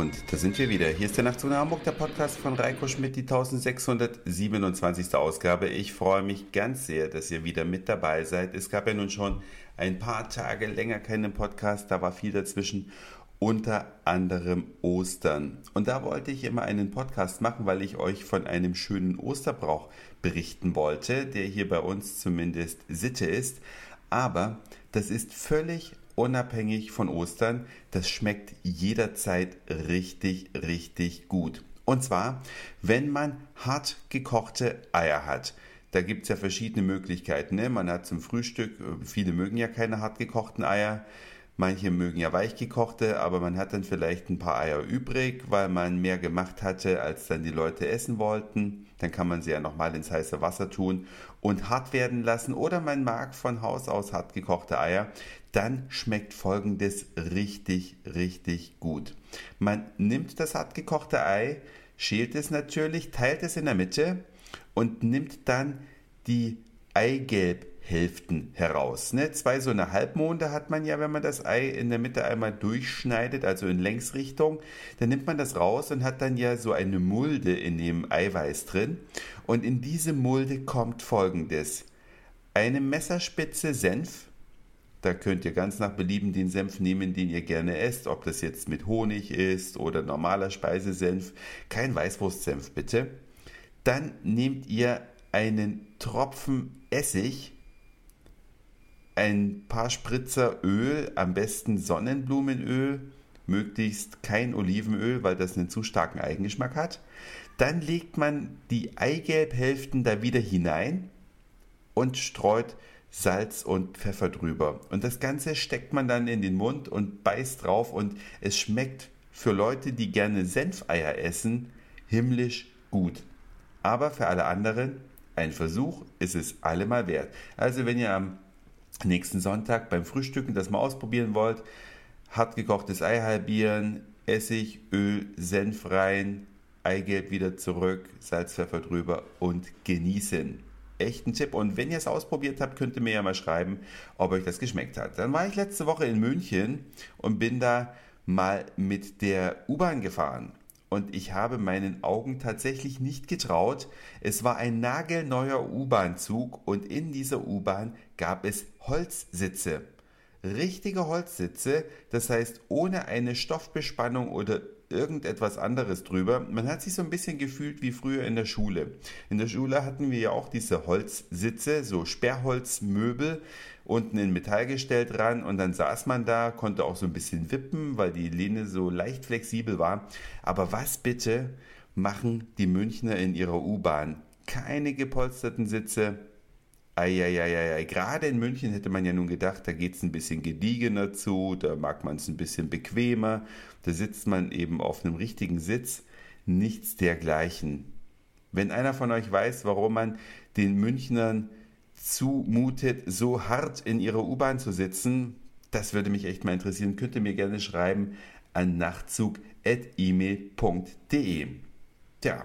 sind wir wieder. Hier ist der Nachtzug nach Hamburg, der Podcast von Reiko Schmidt, die 1627. Ausgabe. Ich freue mich ganz sehr, dass ihr wieder mit dabei seid. Es gab ja nun schon ein paar Tage länger keinen Podcast, da war viel dazwischen, unter anderem Ostern. Und da wollte ich immer einen Podcast machen, weil ich euch von einem schönen Osterbrauch berichten wollte, der hier bei uns zumindest Sitte ist. Aber das ist völlig unabhängig von Ostern. Das schmeckt jederzeit richtig, richtig gut. Und zwar, wenn man hart gekochte Eier hat. Da gibt es ja verschiedene Möglichkeiten. Ne? Man hat zum Frühstück, äh, viele mögen ja keine hart gekochten Eier. Manche mögen ja weichgekochte, aber man hat dann vielleicht ein paar Eier übrig, weil man mehr gemacht hatte, als dann die Leute essen wollten. Dann kann man sie ja nochmal ins heiße Wasser tun und hart werden lassen. Oder man mag von Haus aus hart gekochte Eier. Dann schmeckt folgendes richtig, richtig gut. Man nimmt das hart gekochte Ei, schält es natürlich, teilt es in der Mitte und nimmt dann die Eigelb Hälften heraus. Ne? Zwei so eine Halbmonde hat man ja, wenn man das Ei in der Mitte einmal durchschneidet, also in Längsrichtung. Dann nimmt man das raus und hat dann ja so eine Mulde in dem Eiweiß drin. Und in diese Mulde kommt folgendes. Eine Messerspitze Senf. Da könnt ihr ganz nach Belieben den Senf nehmen, den ihr gerne esst, ob das jetzt mit Honig ist oder normaler Speisesenf. Kein Weißwurstsenf bitte. Dann nehmt ihr einen Tropfen Essig, ein paar Spritzer Öl, am besten Sonnenblumenöl, möglichst kein Olivenöl, weil das einen zu starken Eigengeschmack hat. Dann legt man die Eigelbhälften da wieder hinein und streut Salz und Pfeffer drüber. Und das Ganze steckt man dann in den Mund und beißt drauf und es schmeckt für Leute, die gerne Senfeier essen, himmlisch gut. Aber für alle anderen, ein Versuch ist es allemal wert. Also wenn ihr am nächsten Sonntag beim Frühstücken das mal ausprobieren wollt, hart gekochtes Ei halbieren, Essig, Öl, Senf rein, Eigelb wieder zurück, Salz, Pfeffer drüber und genießen. Echten Tipp. Und wenn ihr es ausprobiert habt, könnt ihr mir ja mal schreiben, ob euch das geschmeckt hat. Dann war ich letzte Woche in München und bin da mal mit der U-Bahn gefahren und ich habe meinen Augen tatsächlich nicht getraut. Es war ein nagelneuer U-Bahn-Zug und in dieser U-Bahn gab es Holzsitze. Richtige Holzsitze, das heißt ohne eine Stoffbespannung oder irgendetwas anderes drüber. Man hat sich so ein bisschen gefühlt wie früher in der Schule. In der Schule hatten wir ja auch diese Holzsitze, so Sperrholzmöbel, unten in Metallgestell dran und dann saß man da, konnte auch so ein bisschen wippen, weil die Lehne so leicht flexibel war. Aber was bitte machen die Münchner in ihrer U-Bahn? Keine gepolsterten Sitze, Eieieiei. Gerade in München hätte man ja nun gedacht, da geht es ein bisschen gediegener zu, da mag man es ein bisschen bequemer, da sitzt man eben auf einem richtigen Sitz. Nichts dergleichen. Wenn einer von euch weiß, warum man den Münchnern zumutet, so hart in ihrer U-Bahn zu sitzen, das würde mich echt mal interessieren. Könnt ihr mir gerne schreiben an nachtzug.email.de. Tja,